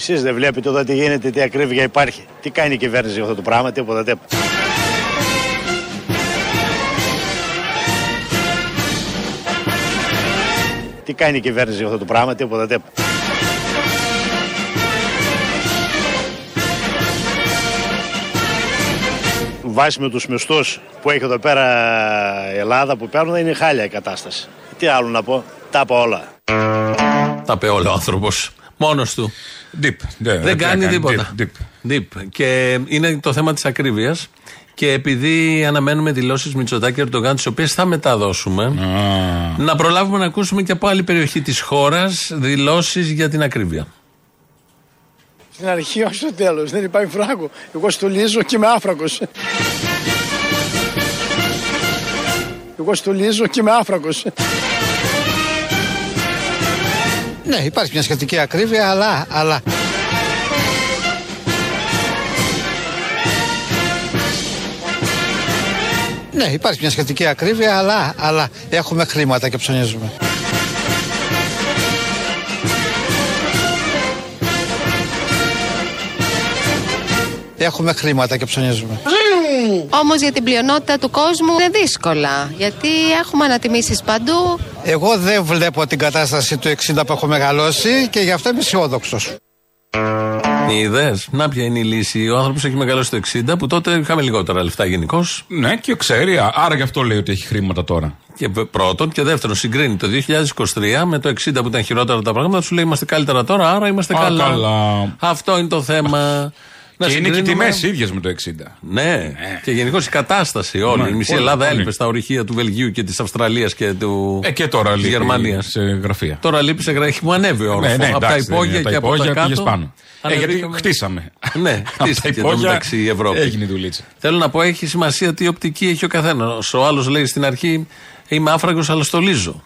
Εσείς δεν βλέπετε εδώ τι γίνεται, τι ακρίβεια υπάρχει. Τι κάνει η κυβέρνηση για αυτό το πράγμα, τίποτα τίποτα. Τι κάνει η κυβέρνηση για αυτό το πράγμα, τίποτα τίποτα. Βάσει με τους μισθούς που έχει εδώ πέρα η Ελλάδα που παίρνουν είναι χάλια η κατάσταση. Τι άλλο να πω, τα είπα όλα. Τα είπε όλο ο άνθρωπος. Μόνος του. Deep. Ναι, Δεν τι κάνει να τίποτα. Deep, deep. Deep. Και είναι το θέμα της ακρίβειας. Και επειδή αναμένουμε δηλώσεις Μητσοτάκη Ερντογάν, τις οποίες θα μεταδώσουμε, Α, να προλάβουμε να ακούσουμε και από άλλη περιοχή της χώρας δηλώσεις για την ακρίβεια. Στην αρχή ως στο τέλος. Δεν υπάρχει φράγκο. Εγώ στολίζω και είμαι άφρακος. Εγώ στολίζω και είμαι άφρακος. Ναι, υπάρχει μια σχετική ακρίβεια, αλλά, αλλά. Ναι, υπάρχει μια σχετική ακρίβεια, αλλά, αλλά έχουμε χρήματα και ψωνίζουμε. Έχουμε χρήματα και ψωνίζουμε. Όμως για την πλειονότητα του κόσμου είναι δύσκολα. Γιατί έχουμε ανατιμήσεις παντού. Εγώ δεν βλέπω την κατάσταση του 60 που έχω μεγαλώσει και γι' αυτό είμαι αισιόδοξος. Είδε. Να ποια είναι η λύση. Ο άνθρωπος έχει μεγαλώσει το 60, που τότε είχαμε λιγότερα λεφτά γενικώ. ναι, και ξέρει. α- Άρα γι' αυτό λέει ότι έχει χρήματα τώρα. Και β- πρώτον. Και δεύτερον, συγκρίνει το 2023 με το 60 που ήταν χειρότερα τα πράγματα. Σου λέει είμαστε καλύτερα τώρα, άρα είμαστε Α, καλά. καλά. Αυτό είναι το θέμα. Να και είναι και οι συγκρίνουμε- τιμές ίδιες με το 60. Ναι. Και γενικώς η κατάσταση όλη. Ναι, η μισή όλοι, Ελλάδα όλοι. έλειπε στα ορυχεία του Βελγίου και της Αυστραλίας και του. Ε, και τώρα της λείπει Γερμανίας. σε γραφεία. Τώρα λείπει σε γραφεία. Μου ανέβει ο όροφος. Ναι, ναι, από τα εντάξει, δεν υπόγεια είναι. και Τα από τα υπόγεια κάτω. πήγες πάνω. Ε, γιατί ανεβήκαμε. χτίσαμε. Ναι, Από τα χτίστηκε το υπόγεια μεταξύ η Ευρώπη. Έγινε η δουλίτσα. Θέλω να πω, έχει σημασία τι οπτική έχει ο καθένας. Ο άλλος λέει στην αρχή, Είμαι άφραγος, αλλά στολίζω.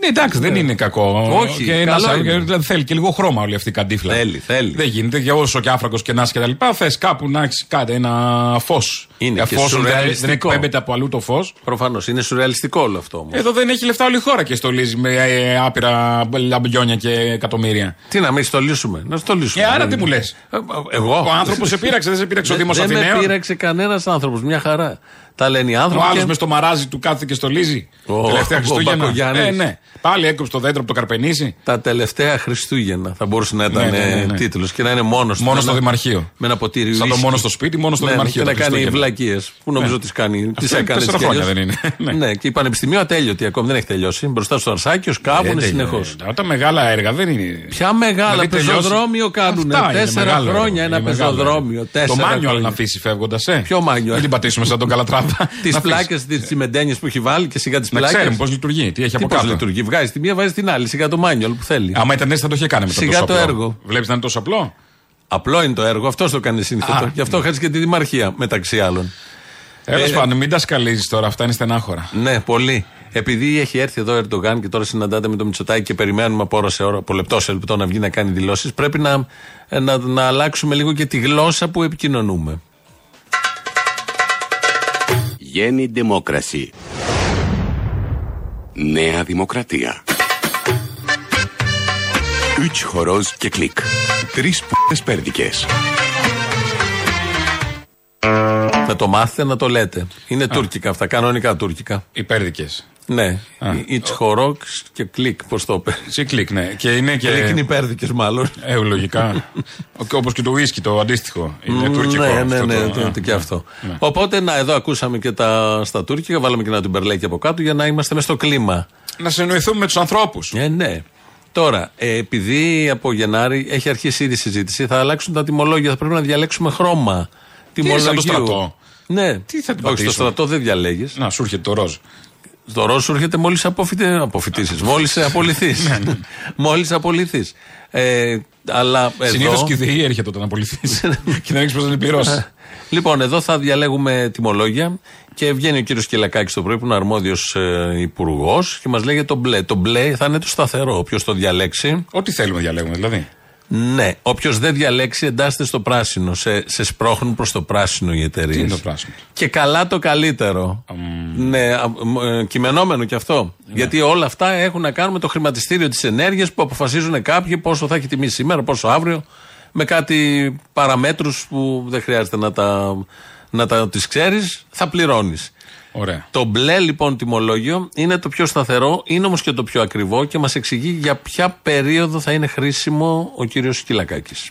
Ναι, εντάξει, δεν είναι κακό. Όχι, και καλό ένας- είναι. δηλαδή θέλει και λίγο χρώμα όλη αυτή η καντίφλα. Θέλει, θέλει. Δεν γίνεται για όσο και άφρακο και νας είσαι και τα λοιπά. Θες κάπου να έχεις κάτι, ένα φως. Είναι και Εφόσον δεν, δεν σουρεαλιστικό. εκπέμπεται από αλλού το φως. Προφανώς είναι σουρεαλιστικό όλο αυτό όμως. Εδώ δεν έχει λεφτά όλη η χώρα και στολίζει με ε, άπειρα λαμπιόνια και εκατομμύρια. Τι να μην στολίσουμε, να στολίσουμε. Ε, άρα Δεν τι είναι. μου λες. Ε, Εγώ. Ο άνθρωπος σε πείραξε, δεν σε πείραξε ο Δήμος Δεν με Αθηναίων. πείραξε κανένας άνθρωπος, μια χαρά. Τα λένε οι Ο άνθρωποι. άλλος και- με στο μαράζι του κάθεται και στολίζει. Ο- Τελευταία ο Χριστούγεννα. Μπακογιάννης. Ε, ναι. Πάλι έκοψε το δέντρο από το καρπενήσι. Τα τελευταία Χριστούγεννα θα μπορούσε να ήταν Ναι, ναι, ναι, ναι. τίτλος και να είναι μόνος Μόνος στο Δημαρχείο. Με ένα ποτήρι Σαν το ουίσκι. μόνος στο σπίτι, μόνος στο ναι, Δημαρχείο Και τα να κάνει Χριστούγεννα. βλακίες που νομίζω Ναι. τις κάνει. Αυτό Τις είναι έκανε τέσσερα έτσι κι χρόνια αλλιώς. δεν είναι. Ναι. ναι, και η Πανεπιστημίου ατέλειωτη ακόμη δεν έχει τελειώσει. Μπροστά στο Αρσάκιος, σκάβουν Ε, συνεχώς. ε, Τα μεγάλα έργα δεν είναι. Ποια μεγάλα Δηλαδή, τελειώσει- πεζοδρόμιο κάνουν. Αυτά είναι Τέσσερα μεγάλο έργο. χρόνια ένα Είναι μεγάλο πεζοδρόμιο. έργο. Τέσσερα Το μάνιουαλ χρόνια. να αφήσει φεύγοντας, ε. Ποιο manual? Μην την πατήσουμε σαν τον Καλατράβα. Τις Να πλάκες, αφήσει. τι τσιμεντένιε που έχει βάλει και σιγά τις Να πλάκες. ξέρουμε πώς λειτουργεί, τι έχει Τι από πώς κάτω. λειτουργεί. Βγάζει τη μία, βάζει την άλλη. Σιγά το μάνιουαλ που θέλει. Άμα ήταν έτσι θα το είχε κάνει με το Σιγά τόσο το απλό. έργο. Βλέπεις να είναι τόσο απλό; Απλό είναι το έργο, αυτός το κάνει σύνθετο. Α, Γι' αυτό χάσεις και τη δημαρχία μεταξύ άλλων. Τέλος Ε, πάντων, μην τα σκαλίζεις τώρα, αυτά είναι στενάχωρα. Ναι, πολύ. Επειδή έχει έρθει εδώ ο Ερντογάν και τώρα συναντάται με τον Μητσοτάκη και περιμένουμε από ώρα σε ώρα, από λεπτό σε λεπτό να βγει να κάνει δηλώσεις, πρέπει να, να, να αλλάξουμε λίγο και τη γλώσσα που επικοινωνούμε. Γέννη Democracy. Νέα Δημοκρατία. Ούτς χορός και κλικ. Τρεις π***ες πέρδικες. Να το μάθετε να το λέτε. Είναι τουρκικά αυτά, κανονικά τουρκικά. Υπέρδικε. Ναι. It's χορόξ και κλικ, πώς το είπε. Σε κλικ, ναι. Και είναι και. Κλικ είναι υπέρδικες, μάλλον. Ε, λογικά. Όπως και το ουίσκι, το αντίστοιχο. Είναι τουρκικό. Ναι, ναι, αυτό ναι, το- το- Α, το- και ναι. αυτό. Ναι. Οπότε, να, εδώ ακούσαμε και τα στα τουρκικά, βάλαμε και ένα τουμπερλέκι από κάτω για να είμαστε μες στο κλίμα. Να συνοηθούμε με τους ανθρώπους. Ε, ναι. Τώρα, ε, επειδή από Γενάρη έχει αρχίσει ήδη η συζήτηση, θα αλλάξουν τα τιμολόγια. Θα πρέπει να διαλέξουμε χρώμα. σαν το τιμολογίου. στρατό; Ναι. Τι θα την Όχι, στο πατήσουμε. στρατό δεν διαλέγεις. Να, σου έρχεται το ροζ. Στο ροζ σου έρχεται μόλις αποφυτίσεις. Μόλις απολυθείς. Ναι, Μόλις απολυθείς. Ε, αλλά εδώ. Συνήθως και η ΔΕΗ έρχεται όταν απολυθείς. και δεν έχεις πώς να την πληρώσεις. Λοιπόν, εδώ θα διαλέγουμε τιμολόγια και βγαίνει ο κύριος Κυλακάκης το πρωί που είναι αρμόδιος ε, υπουργός και μας λέει για το μπλε. Το μπλε θα είναι το σταθερό. Όποιος το διαλέξει. Ό,τι θέλουμε διαλέγουμε δηλαδή. Ναι. Όποιος δεν διαλέξει εντάσσεται στο πράσινο. Σε, σε σπρώχνουν προς το πράσινο οι εταιρείες. Τι είναι το πράσινο; Και καλά το καλύτερο. Ναι, α, μ, ε, κειμενόμενο κι αυτό. Ναι. Γιατί όλα αυτά έχουν να κάνουν με το χρηματιστήριο της ενέργειας που αποφασίζουν κάποιοι πόσο θα έχει τιμή σήμερα, πόσο αύριο. Με κάτι παραμέτρους που δεν χρειάζεται να τα, να τα τις ξέρεις, θα πληρώνεις. Ωραία. Το μπλε λοιπόν τιμολόγιο είναι το πιο σταθερό, είναι όμως και το πιο ακριβό και μας εξηγεί για ποια περίοδο θα είναι χρήσιμο ο κύριος Σκυλακάκης.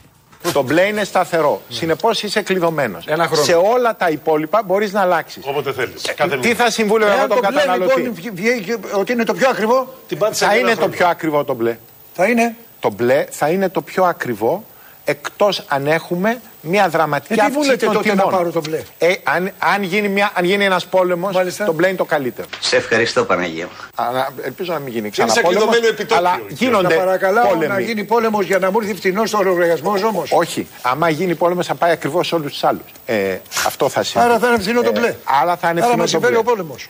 Το μπλε είναι σταθερό. Συνεπώς είσαι κλειδωμένος. Ένα χρόνο. Σε όλα τα υπόλοιπα μπορείς να αλλάξεις. Όποτε θέλεις. Τι θα συμβούλευε εγώ Εάν τον το μπλε καταναλωτή; λοιπόν βγει- βγει ότι είναι το πιο ακριβό, θα είναι το πιο ακριβό το μπλε. θα είναι. Το μπλε θα είναι το πιο ακριβό εκτός αν έχουμε μια δραματική Ε, τι αύξηση βούλετε των τότε να τιμών. πάρω το μπλε; Ε, αν, αν γίνει, μια, αν γίνει ένας πόλεμος, Μάλιστα. το μπλε είναι το καλύτερο. Σε ευχαριστώ Παναγία μου. Αλλά ελπίζω να μην γίνει σε ξανά πόλεμος, κλειδωμένο επιτόκιο. αλλά Να γίνονται Να παρακαλάω πόλεμοι. να γίνει πόλεμος για να μου έρθει φθηνό ο λογαριασμός όμως. Όχι. Άμα γίνει πόλεμος θα πάει ακριβώς σε όλους τους άλλους. Ε, αυτό θα συμβεί. Άρα θα είναι φθηνό το μπλε. Ε, άρα θα είναι Άρα φθηνό μας το συμφέρει μπλε. ο πόλεμος.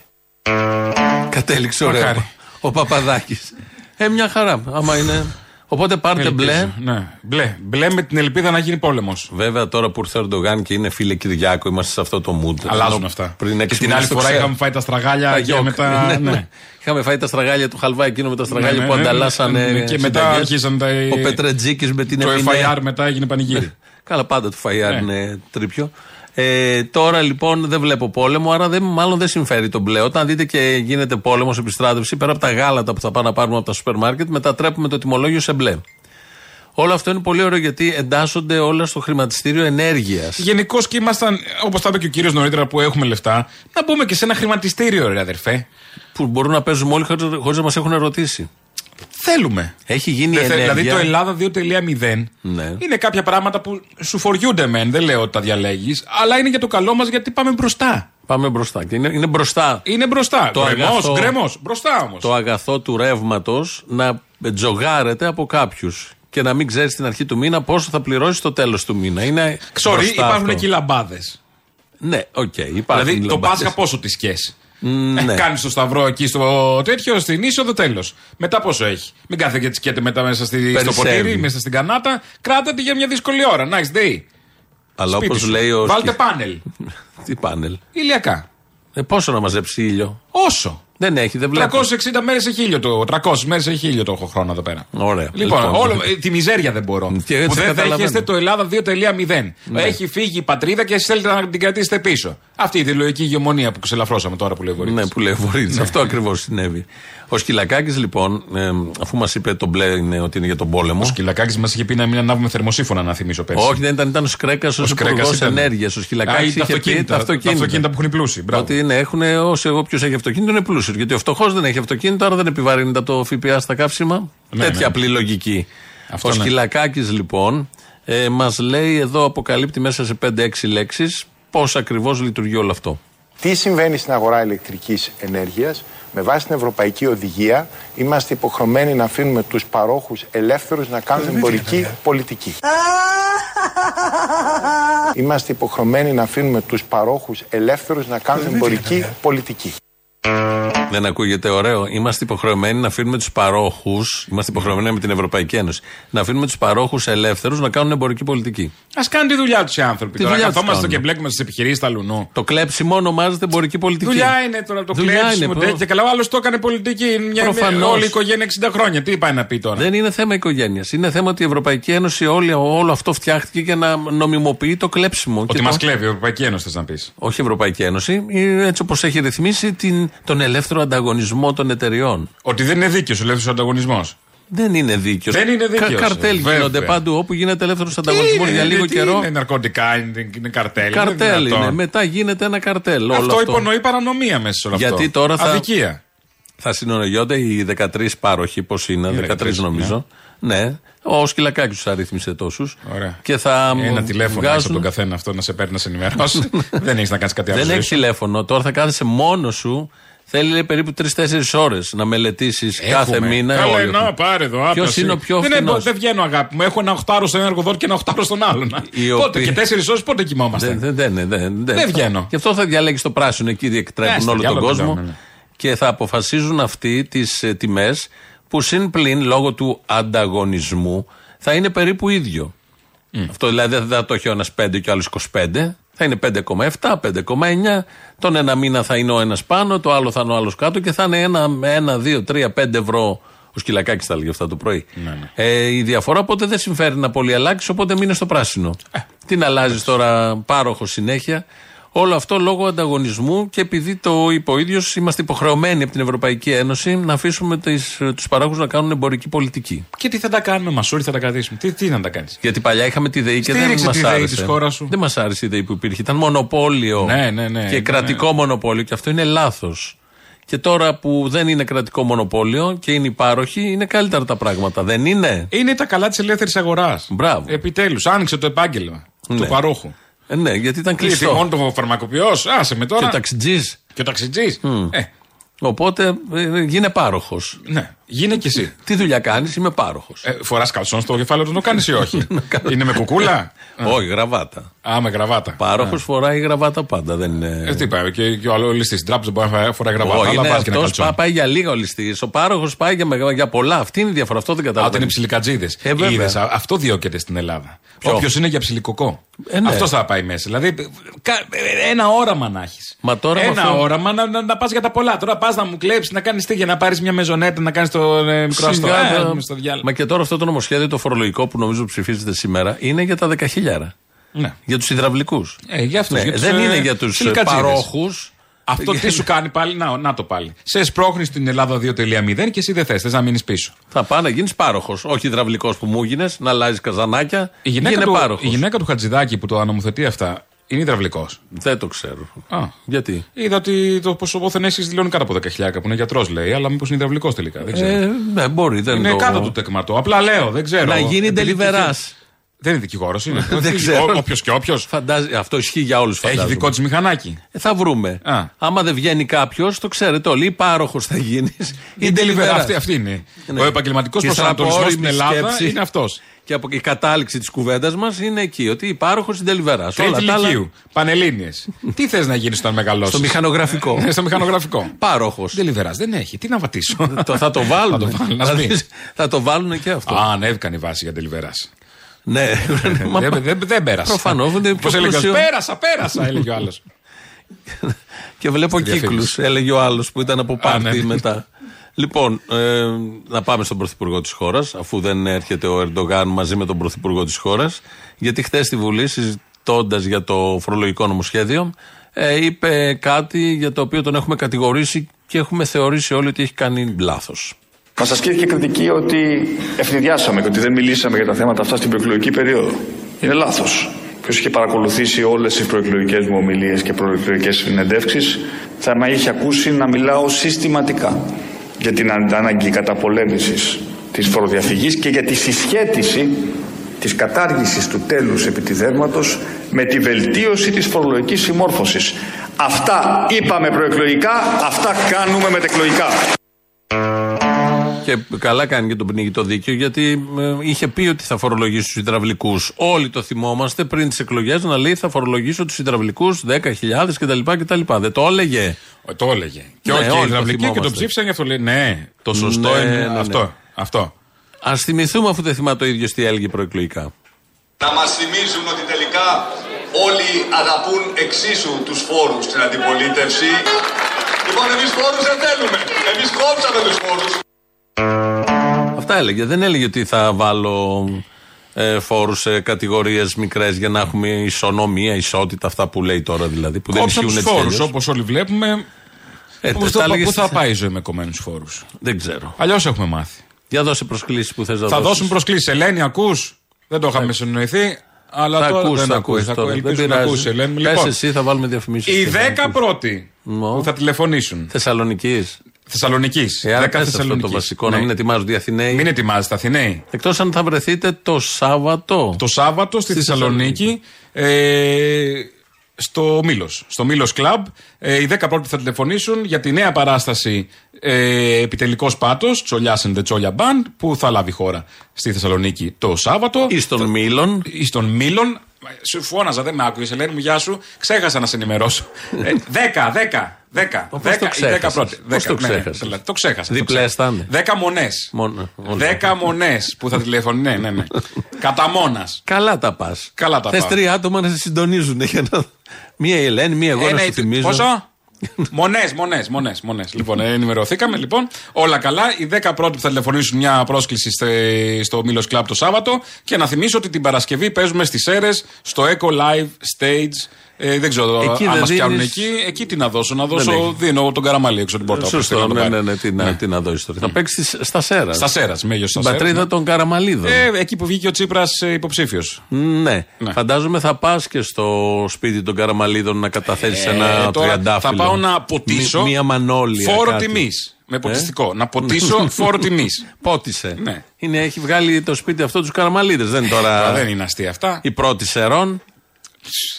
Κατέληξε ωραίο. Μακάρι. Ο Παπαδάκης. Ε, μια χαρά. Άμα είναι. Οπότε πάρτε μπλε. Ελπίζω. Ναι. Μπλε. Μπλε με την ελπίδα να γίνει πόλεμος. Βέβαια τώρα που ήρθε ο Ερντογάν και είναι φίλε Κυριάκο, είμαστε σε αυτό το mood. Αλλάζουν Ενώ αυτά. Πριν και έξι την μήνες άλλη το φορά ξέρω. είχαμε φάει τα στραγάλια Τα και γιοκ. μετά. Ναι, ναι. ναι. Είχαμε φάει τα στραγάλια του Χαλβά εκείνο με τα στραγάλια Ναι, που ναι, ναι. ανταλλάσσανε. Ναι, και μετά συνταγές. αρχίσαν τα- Ο Πετρετζίκης με την Το Επινέα. FIR μετά έγινε πανηγύρι. Καλά, πάντα του Φαϊάρ Ναι. είναι τρίπιο. Ε, τώρα λοιπόν δεν βλέπω πόλεμο, άρα δεν, μάλλον δεν συμφέρει τον μπλε. Όταν δείτε και γίνεται πόλεμος, επιστράτευση, πέρα από τα γάλατα που θα πάμε να πάρουμε από τα σούπερ μάρκετ, μετατρέπουμε το τιμολόγιο σε μπλε. Όλο αυτό είναι πολύ ωραίο γιατί εντάσσονται όλα στο χρηματιστήριο ενέργειας. Γενικώ και ήμασταν, όπως τα είπε και ο κύριος νωρίτερα που έχουμε λεφτά, να μπούμε και σε ένα χρηματιστήριο, ρε αδερφέ. Που μπορούν να παίζουμε όλοι χωρίς να μας έχουν ερωτήσει. Θέλουμε. Έχει γίνει Δεν θε- ενέργεια. δηλαδή το Ελλάδα 2.0 Ναι. είναι κάποια πράγματα που σου φοριούνται μεν, δεν λέω ότι τα διαλέγεις, αλλά είναι για το καλό μας γιατί πάμε μπροστά. Πάμε μπροστά. Και είναι, είναι μπροστά Είναι μπροστά. Το Γκρεμός, αγαθό- γκρεμός. Μπροστά όμως. το αγαθό του ρεύματος να τζογάρεται από κάποιους. Και να μην ξέρεις στην αρχή του μήνα πόσο θα πληρώσεις το τέλος του μήνα. Είναι Ξορί, μπροστά υπάρχουν αυτό. εκεί λαμπάδες. Ναι, οκ. υπάρχουν Δηλαδή το λαμπάδες. Πάσχα πόσο τη σκέσει. Ναι. Κάνει το σταυρό εκεί στο τέτοιο, στην είσοδο, τέλος. Μετά πόσο έχει; Μην κάθεται και τσκέται μετά μέσα στη, στο Περισσεύει. ποτήρι, μέσα στην κανάτα. Κράτα για μια δύσκολη ώρα. Nice day. Αλλά Σπίτι όπως σου. λέει ο. Βάλτε Σκι- πάνελ. Τι πάνελ; Ηλιακά. Ε, πόσο να μαζέψει ήλιο; Όσο. Δεν έχει, δεν βλέπω. 360 μέρες έχει ήλιο το. 300 μέρες έχει ήλιο το έχω χρόνο εδώ πέρα. Ωραία. Λοιπόν, όλο, ε, τη μιζέρια δεν μπορώ. Και έτσι που δεν καταλαβαίνω. δέχεστε το Ελλάδα 2.0. Ναι. Έχει φύγει η πατρίδα και εσείς θέλετε να την κρατήσετε πίσω. Αυτή η ιδεολογική ηγεμονία που ξελαφρώσαμε τώρα που λέει ο Βορύδης. Ναι, που λέει ο Βορύδης. Αυτό ακριβώς συνέβη. Ο Σκυλακάκης, λοιπόν, ε, αφού μας είπε το μπλε είναι ότι είναι για τον πόλεμο. Ο Σκυλακάκης μας είχε πει να μην ανάβουμε θερμοσύφωνα, να θυμίσω πέρσι. Όχι, δεν ήταν, ήταν ο Σκρέκας ως Σκρέκας υπουργός ήταν. ενέργειας. Ο Α, Σκυλακάκης ή τα είχε πει αυτοκίνητα, τα τα αυτοκίνητα αυτοκίνητα. που έχουν οι πλούσιοι. Μπράβο. Ότι είναι, έχουν όσο εγώ ποιο έχει αυτοκίνητο είναι πλούσιο. Γιατί ο φτωχός δεν έχει αυτοκίνητο, άρα δεν επιβαρύνεται από το ΦΠΑ στα καύσιμα. Ναι, Τέτοια ναι. απλή λογική. Αυτό ο ναι. Σκυλακάκης λοιπόν ε, μας λέει εδώ, αποκαλύπτει μέσα σε 5-6 λέξεις πώς ακριβώς λειτουργεί όλο αυτό. Τι συμβαίνει στην αγορά ηλεκτρικής ενέργειας; Με βάση την Ευρωπαϊκή Οδηγία είμαστε υποχρεωμένοι να αφήνουμε τους παρόχους ελεύθερους να κάνουν εμπορική πολιτική. Είμαστε υποχρεωμένοι να αφήνουμε τους παρόχους ελεύθερους να κάνουν εμπορική πολιτική. Δεν ακούγεται ωραίο. Είμαστε υποχρεωμένοι να αφήνουμε τους παρόχους, είμαστε υποχρεωμένοι με την Ευρωπαϊκή Ένωση, να αφήνουμε τους παρόχους ελεύθερους να κάνουν εμπορική πολιτική. Α κάνουν τη δουλειά τους οι άνθρωποι. Τι τώρα δουλειά τους καθόμαστε κάνουν. και μπλέκουμε στις επιχειρήσεις τα λουνού. Το κλέψιμο ονομάζεται εμπορική πολιτική. Δουλειά είναι τώρα το Δουλειά κλέψιμο είναι, τέτοια. προ- Καλά, ο άλλος το έκανε πολιτική. είναι Μια, Προφανώς. όλη η οικογένεια 60 χρόνια. Τι πάει να πει τώρα; Δεν είναι θέμα οικογένειας. Είναι θέμα ότι η Ευρωπαϊκή Ένωση όλη, όλο αυτό φτιάχτηκε για να νομιμοποιεί το κλέψιμο. Ότι Και μας το- κλέβει η Ευρωπαϊκή Ένωση, θες να πεις. Όχι η Ευρωπαϊκή Ένωση, ε, έτσι όπως έχει ρυθμίσει την, τον ελεύθερο ανταγωνισμό των εταιριών. Ότι δεν είναι δίκαιος ο ελεύθερος ανταγωνισμός. Δεν είναι δίκαιος. Δεν είναι δίκαιος, καρτέλ βέβαια. γίνονται παντού όπου γίνεται ελεύθερος ανταγωνισμός για λίγο καιρό. Είναι ναρκωτικά, είναι, είναι καρτέλ. Καρτέλ είναι. είναι. δυνατόν. Μετά γίνεται ένα καρτέλ. όλο Αυτό υπονοεί παρανομία μέσα σε όλο αυτό. Γιατί τώρα θα- Αδικία. Θα συνολογιόνται οι 13 πάροχοι, πώς είναι, 13 νομίζω. Ναι. Ο Σκυλακάκης τους αρρύθμισε τόσους. Ωραία. Και θα Ένα τηλέφωνο βγάζουν... έξω από τον καθένα αυτό να σε παίρνει να σε ενημερώσει. δεν έχεις να κάνεις κάτι άλλο. Δεν στη έχει ζωή σου. τηλέφωνο. Τώρα θα κάθεσαι μόνος σου. Θέλει λέει, περίπου 3-4 ώρες να μελετήσεις κάθε Έχουμε. μήνα. Καλά, όλοι να έχουν. πάρε εδώ. Ποιος άπλωση. είναι ο πιο δεν, φθηνός; έχω- δεν βγαίνω, αγάπη μου. Έχω ένα οχτάρο στον ένα εργοδότη και ένα οχτάρο στον άλλον. Οι Πότε οποίοι- και τέσσερις ώρες πότε κοιμόμαστε; Δεν, δεν, δεν, δεν, δεν. Δεν βγαίνω. Γι' αυτό θα διαλέγεις το πράσινο εκεί, διεκτρέπουν Έστε, όλο για τον άλλο κόσμο. δεν κάνω, ναι. Και θα αποφασίζουν αυτοί τις ε, τιμές που συν πλην λόγω του ανταγωνισμού θα είναι περίπου ίδιο. Αυτό δηλαδή δεν θα το έχει ο ένας 5 και ο άλλος 25. Θα είναι 5,7, 5,9. Τον ένα μήνα θα είναι ο ένας πάνω, το άλλο θα είναι ο άλλος κάτω και θα είναι ένα, ένα 2, 3, 5 ευρώ. Ο Σκυλακάκης τα έλεγε αυτά το πρωί. Ε, η διαφορά οπότε δεν συμφέρει να πολύ αλλάξει, οπότε μείνε στο πράσινο. Τι να αλλάζεις τώρα πάροχο συνέχεια. Όλο αυτό λόγω ανταγωνισμού και επειδή το είπε ο ίδιος, είμαστε υποχρεωμένοι από την Ευρωπαϊκή Ένωση να αφήσουμε τους παράγου να κάνουν εμπορική πολιτική. Και τι θα τα κάνουμε, Μασούρη, θα τα κρατήσουμε. Τι, τι να τα κάνεις; Γιατί παλιά είχαμε τη ΔΕΗ και δεν Στήριξε μας τη ΔΕΗ άρεσε. της χώρας σου. Δεν μας άρεσε η ΔΕΗ που υπήρχε. Ήταν μονοπόλιο Ναι, ναι, ναι, και ναι. κρατικό μονοπόλιο και αυτό είναι λάθος. Και τώρα που δεν είναι κρατικό μονοπόλιο και είναι υπάροχοι, είναι καλύτερα τα πράγματα. Δεν είναι; Είναι τα καλά της ελεύθερης αγοράς. Μπράβο. Επιτέλους, άνοιξε το επάγγελμα Ναι. του παρόχου. Ε, ναι, γιατί ήταν Γιατί κλειστό. μόνο το φαρμακοποιός, άσε με τώρα. Και ο ταξιτζής. Και ο ταξιτζή. Ε, Οπότε ε, γίνε πάροχος. ναι, γίνε κι εσύ. Τι δουλειά κάνεις, είμαι πάροχος. Ε, Φοράς καλσόν στο κεφάλι του, το κάνεις ή όχι; είναι με κουκούλα; Όχι, γραβάτα. Α, με γραβάτα. Πάροχος φοράει γραβάτα πάντα. Δεν είναι. Ε, τι πάει, και, και ο άλλο ληστής στην τράπεζα μπορεί να φοράει γραβάτα. Όχι, αλλά είναι βάζει και ένα αυτός καλτσόν. πά- πάει για λίγα ο ληστής. Ο πάροχος πάει για, μεγα- για πολλά. Αυτή είναι η διαφορά. Αυτό δεν Α, ότι καταλαβαίνω. είναι ψιλικατζίδες. Ε, βέβαια. αυτό διώκεται στην Ελλάδα. Ποιο; Όποιος είναι για ψιλικοκό. Ε, ναι. Αυτό θα πάει μέσα. Δηλαδή, κα- ένα όραμα να έχεις. Μα τώρα με Ένα αυτό- όραμα να, να, να πας για τα πολλά. Τώρα πας να μου κλέψεις, να κάνεις τι για να πάρεις μια μεζονέτα, να κάνεις το ε, μικρό αστό. Σιγά Ε, τα- μες στο διάλογο. Μα και τώρα αυτό το νομοσχέδιο το φορολογικό που νομίζω ψηφίζεται σήμερα είναι για τα 10.000. Ναι. Για τους υδραυλικούς. Ε, για αυτούς, για τους, δεν ε, είναι για τους ψιλικατζίδες. παρόχους. Αυτό τι σου κάνει πάλι, να, να το πάλι. Σε σπρώχνεις στην Ελλάδα 2.0 και εσύ δεν θες, θες να μείνεις πίσω. Θα πάει να γίνεις πάροχος. Όχι υδραυλικός που μου γίνες, να αλλάζεις καζανάκια. Η γυναίκα, γίνε του, πάροχος. η γυναίκα του Χατζηδάκη που το αναμοθετεί αυτά είναι υδραυλικός. Δεν το ξέρω. Α. Γιατί; Είδα ότι το ποσοπόθεν έχει δηλώνει κάτω από 10.000 που είναι γιατρός λέει, αλλά μήπως είναι υδραυλικός τελικά. Δεν ξέρω. Ε, ναι, μπορεί. Δεν είναι το... κάτω του τεκματό. Απλά λέω, δεν ξέρω. Να γίνει Επειδή deliverás. τυχαίο- Δεν είναι δικηγόρος, είναι. Δεν ξέρω. Όποιος και όποιος. Φαντάζει... Αυτό ισχύει για όλους Έχει δικό της μηχανάκι. Ε, θα βρούμε. Α. Άμα δεν βγαίνει κάποιος, το ξέρετε όλοι. Ή πάροχος θα γίνεις. Η delivery, αυτή, αυτή είναι. Ναι. Ο επαγγελματικός Και προσανατολισμός στην στραπόριμη Ελλάδα σκέψη. είναι αυτός. Και από η κατάληξη της κουβέντας μας είναι εκεί. Ότι η πάροχος η deliverás. Τρίτη λυκείου. Πανελίνε. Τι θες να γίνεις όταν μεγαλώσεις; Στο μηχανογραφικό. Στο μηχανογραφικό. Πάροχος. Deliverás δεν έχει. Τι να βατήσω. το, θα το βάλουν. Θα το βάλουν, να θα, σβήνει. δεις, θα το βάλουν και αυτό. Α, ανέβηκαν οι βάσει για Deliverás. Ναι. Μα- Δεν δεν- δεν πέρασε. Προφανώς, είναι Πώ πιο έλεγε. πλούσιο. Πέρασα, πέρασα, έλεγε ο άλλος. και βλέπω Στη κύκλους, διαφήμιση. έλεγε ο άλλος που ήταν από πάρτι ναι. μετά. Λοιπόν, ε, να πάμε στον Πρωθυπουργό της χώρας, αφού δεν έρχεται ο Ερντογάν μαζί με τον Πρωθυπουργό της χώρας. Γιατί χθες στη Βουλή, συζητώντας για το φορολογικό νομοσχέδιο, ε, είπε κάτι για το οποίο τον έχουμε κατηγορήσει και έχουμε θεωρήσει όλοι ότι έχει κάνει λάθος. Μα ασκήθηκε κριτική ότι ευνηδιάσαμε και ότι δεν μιλήσαμε για τα θέματα αυτά στην προεκλογική περίοδο. Είναι λάθος. Ποιος είχε παρακολουθήσει όλες τις προεκλογικές μου ομιλίες και προεκλογικές συνεντεύξεις θα με είχε ακούσει να μιλάω συστηματικά για την ανάγκη καταπολέμησης της φοροδιαφυγής και για τη συσχέτιση της κατάργησης του τέλους επιτιδεύματος με τη βελτίωση της φορολογικής συμμόρφωσης. Αυτά είπαμε προεκλογικά, αυτά κάνουμε μετεκλογικά. Και καλά κάνει και τον πνίγει το δίκαιο, γιατί ε, είχε πει ότι θα φορολογήσει τους υδραυλικούς. Όλοι το θυμόμαστε πριν τις εκλογές να λέει θα φορολογήσω τους υδραυλικούς 10.000 κτλ, κτλ. Δεν το έλεγε. Ε, Το έλεγε. Και Ναι, όχι όλοι οι το υδραυλικοί και θυμόμαστε. το ψήφισαν γι' αυτό λέει ναι, το σωστό Ναι, είναι ναι, ναι. αυτό. Αυτό. Α θυμηθούμε, αφού δεν θυμάται το ίδιος τι έλεγε προεκλογικά. Να μας θυμίζουν ότι τελικά όλοι αγαπούν εξίσου τους φόρους στην αντιπολίτευση. Λοιπόν, εμείς φόρους δεν θέλουμε. Εμείς κόψαμε τους φόρους. Αυτά έλεγε. Δεν έλεγε ότι θα βάλω ε, φόρους σε κατηγορίες μικρές για να έχουμε ισονομία, ισότητα, αυτά που λέει τώρα δηλαδή. Που δεν Κόψαν ισχύουν τους έτσι κι φόρους αλλιώς. όπως όλοι βλέπουμε. Ε, Πού τα θα, έλεγες- πού θα πάει η ζωή με κομμένους φόρους; Δεν ξέρω. Αλλιώς έχουμε μάθει. Για δώσε προσκλήσεις που θες να Θα δώσεις. δώσουν προσκλήσεις. Ελένη, ακούς; Δεν το είχαμε συνοηθεί. Αλλά Θα τώρα ακούς, δεν θα ακούεις. ακούς Θα τώρα. ακούει. Δεν Ελπίζω να πειράζει. ακούσεις, Ελένη. Πες Λοιπόν, εσύ, θα βάλουμε διαφημίσεις. οι 10 πρώτοι που θα τηλεφωνήσουν. Θεσσαλονίκη. Θεσσαλονίκης. Ε, άρα 10 πες αυτό το Θεσσαλονίκης. βασικό, να μην ετοιμάζονται οι Αθηναίοι. Μην ετοιμάζετε Αθηναίοι. Εκτός αν θα βρεθείτε το Σάββατο. Το Σάββατο στη, Στη Θεσσαλονίκη. Ε, στο Μήλος. Στο Μήλος Κλαμπ. Ε, οι 10 πρώτοι θα τηλεφωνήσουν για τη νέα παράσταση ε, Επιτελικός Πάτος, Τσολιά and the Τσόλια Band, που θα λάβει χώρα στη Θεσσαλονίκη το Σάββατο. Ή στον Μήλον. Ή στον Μήλον. Σου φώναζα, δεν με άκουγες. Ελένη μου, γεια σου. Ξέχασα να σε ενημερώσω. Ε, Δέκα, δέκα. Δέκα. Πώς Δέκα, το η δέκα ξέχασες; πρώτη. Πώς Δέκα, το ναι, ναι, ξέχασες; το- Το ξέχασα. Διπλές θα είναι. Δέκα μονές. Μόνος. όλα. Δέκα μονές που θα τηλεφωνεί. Ναι, ναι, ναι. Κατά μόνα. Καλά τα πας. Καλά τα Θες πάω. τρία άτομα να σε συντονίζουν. Για να... Μία η Ελένη, μία εγώ να σου θυμίζω. Πόσο; Μονές, μονές, μονές. Μονές. Λοιπόν, ε, ενημερωθήκαμε. Λοιπόν, όλα καλά. Οι 10 πρώτοι που θα τηλεφωνήσουν μια πρόσκληση στε- στο Μήλο Club το Σάββατο. Και να θυμίσω ότι την Παρασκευή παίζουμε στις αίρε στο Echo Live Stage. Ε, δεν ξέρω Εκεί αν δεν μας πιάνουν δίνεις- εκεί. Εκεί τι να δώσω. Να δώσω. έχει. Δίνω τον καραμαλί έξω την πόρτα. όποιος θέλει Σωστό, να το ναι, πάρει. ναι, ναι, τι να, τι να δω ιστορία. Θα παίξεις στα Σέρας. Στα Σέρας, μέγιο Στην στα πατρίδα Σέρα. των Καραμαλίδων. Ε, εκεί που βγήκε ο Τσίπρας υποψήφιος. Ναι. Ναι. Φαντάζομαι θα πας και στο σπίτι των Καραμαλίδων να καταθέσεις ένα Ε, τώρα τριαντάφυλλο. Θα πάω να ποτίσω. Μ- Μία μανόλια. Φόρο κάτι. τιμής. Με Ε; ποτιστικό. Να ποτίσω φόρο τιμής. Πότισε. Ναι. Είναι, έχει βγάλει το σπίτι αυτό τους Καραμαλίδες. Δεν είναι τώρα. Τώρα δεν είναι αστεία αυτά. Η πρώτη Σερών.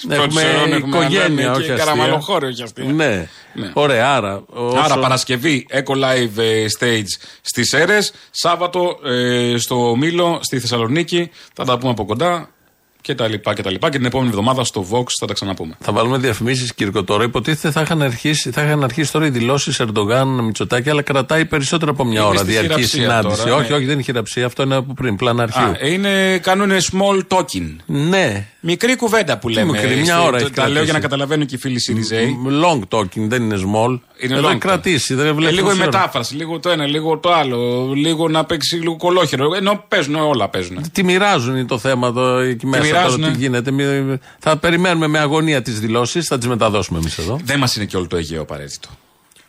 Πρώτη Σερών έχουμε οικογένεια, Αλένη όχι και αστεία. καραμαλοχώριο, όχι αστεία. Ναι. Ναι. Ωραία, άρα. όσο- Άρα Παρασκευή Echo Live ε, Stage στις Έρες Σάββατο ε, στο Μήλο στη Θεσσαλονίκη Θα τα πούμε από κοντά και τα λοιπά και τα λοιπά και την επόμενη εβδομάδα στο Vox θα τα ξαναπούμε. Θα βάλουμε διαφημίσεις, Κύρκο, τώρα. Υποτίθεται θα είχαν αρχίσει, θα είχαν αρχίσει τώρα οι δηλώσεις Ερντογάν Μητσοτάκη, αλλά κρατάει περισσότερο από μια Είναι ώρα στη διαρκή χειραψία συνάντηση. τώρα, όχι, ναι. όχι, δεν είναι χειραψία, αυτό είναι από πριν, πλάνα αρχείου. Α, ε, είναι, κάνουν small talking. ναι. Μικρή κουβέντα που λέμε. μικρή, μια Στη- ώρα το- έχει Τα λέω κρατήσει. για να καταλαβαίνουν και οι φίλοι Σιριζέοι. Long talking, δεν είναι small. Είναι Ε, long θα talk. κρατήσει, δεν Ε, βλέπω. λίγο η μετάφραση, λίγο το ένα, λίγο το άλλο, λίγο να παίξει λίγο κολόχερο. Ενώ παίζουν, όλα παίζουν. Τι μοιράζουν είναι το θέμα το, εκεί μέσα. Τώρα, μοιράζουνε. τι γίνεται. Μη- Θα περιμένουμε με αγωνία τις δηλώσεις, θα τις μεταδώσουμε εμείς εδώ. Δεν μας είναι και όλο το Αιγαίο απαραίτητο.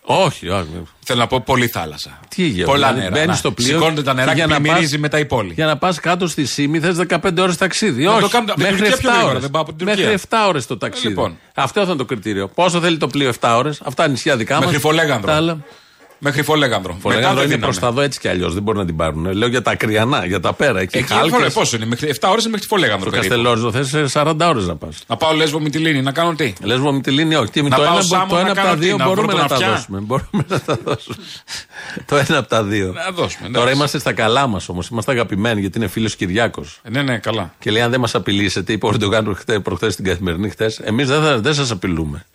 όχι, όχι. Θέλω να πω πολύ θάλασσα. Τι Αιγαίο, Πολλά δηλαδή, νερά. μπαίνεις να. στο πλοίο Σηκώνεται τα και νερά και, για να πλημμυρίζει πας- μετά η πόλη. Για να πας κάτω στη Σίμη θες 15 ώρες ταξίδι. Να το όχι, κάνουμε από την μέχρι Τουρκία πιο 7 γρήγορα, ώρες. δεν πάω από την Τουρκία. Μέχρι 7 ώρες το ταξίδι. Ε, λοιπόν. Αυτό θα είναι το κριτήριο. Πόσο θέλει το πλοίο 7 ώρες, αυτά είναι νησιά δικά μας. Μέχρι Φολέγανδρο. Μέχρι Φολέγανδρο. Μετά Φολέγανδρο δεν είναι δίνανε. προ τα δω έτσι κι αλλιώς. Δεν μπορεί να την πάρουν. Λέω για τα ακριανά, για τα πέρα. Εκεί Εκεί χάλκες. φορέ, πόσο είναι, μέχρι 7 ώρες μέχρι τη Φολέγανδρο. Στο περίπου; Καστελόριζο θες 40 ώρες να πας. Να πάω λέσβο με τη λίνη, να κάνω τι; Λε μου τη λύνει, όχι. Τι, Να το πάω ένα, Σάμο το να ένα από κάνω τα τι, δύο να βρω μπορούμε τον να τα αυτιά. δώσουμε. Μπορούμε να τα δώσουμε. το ένα από τα δύο. Να δώσουμε. Τώρα εντάξει. είμαστε στα καλά μας όμως. Είμαστε αγαπημένοι γιατί είναι φίλος Κυριάκος. Ε, Ναι, ναι, καλά. Και λέει: Αν δεν μας απειλήσετε, είπε ο Ερντογάν προχθές στην καθημερινή χθες, εμείς δεν, θα- δεν σας απειλούμε.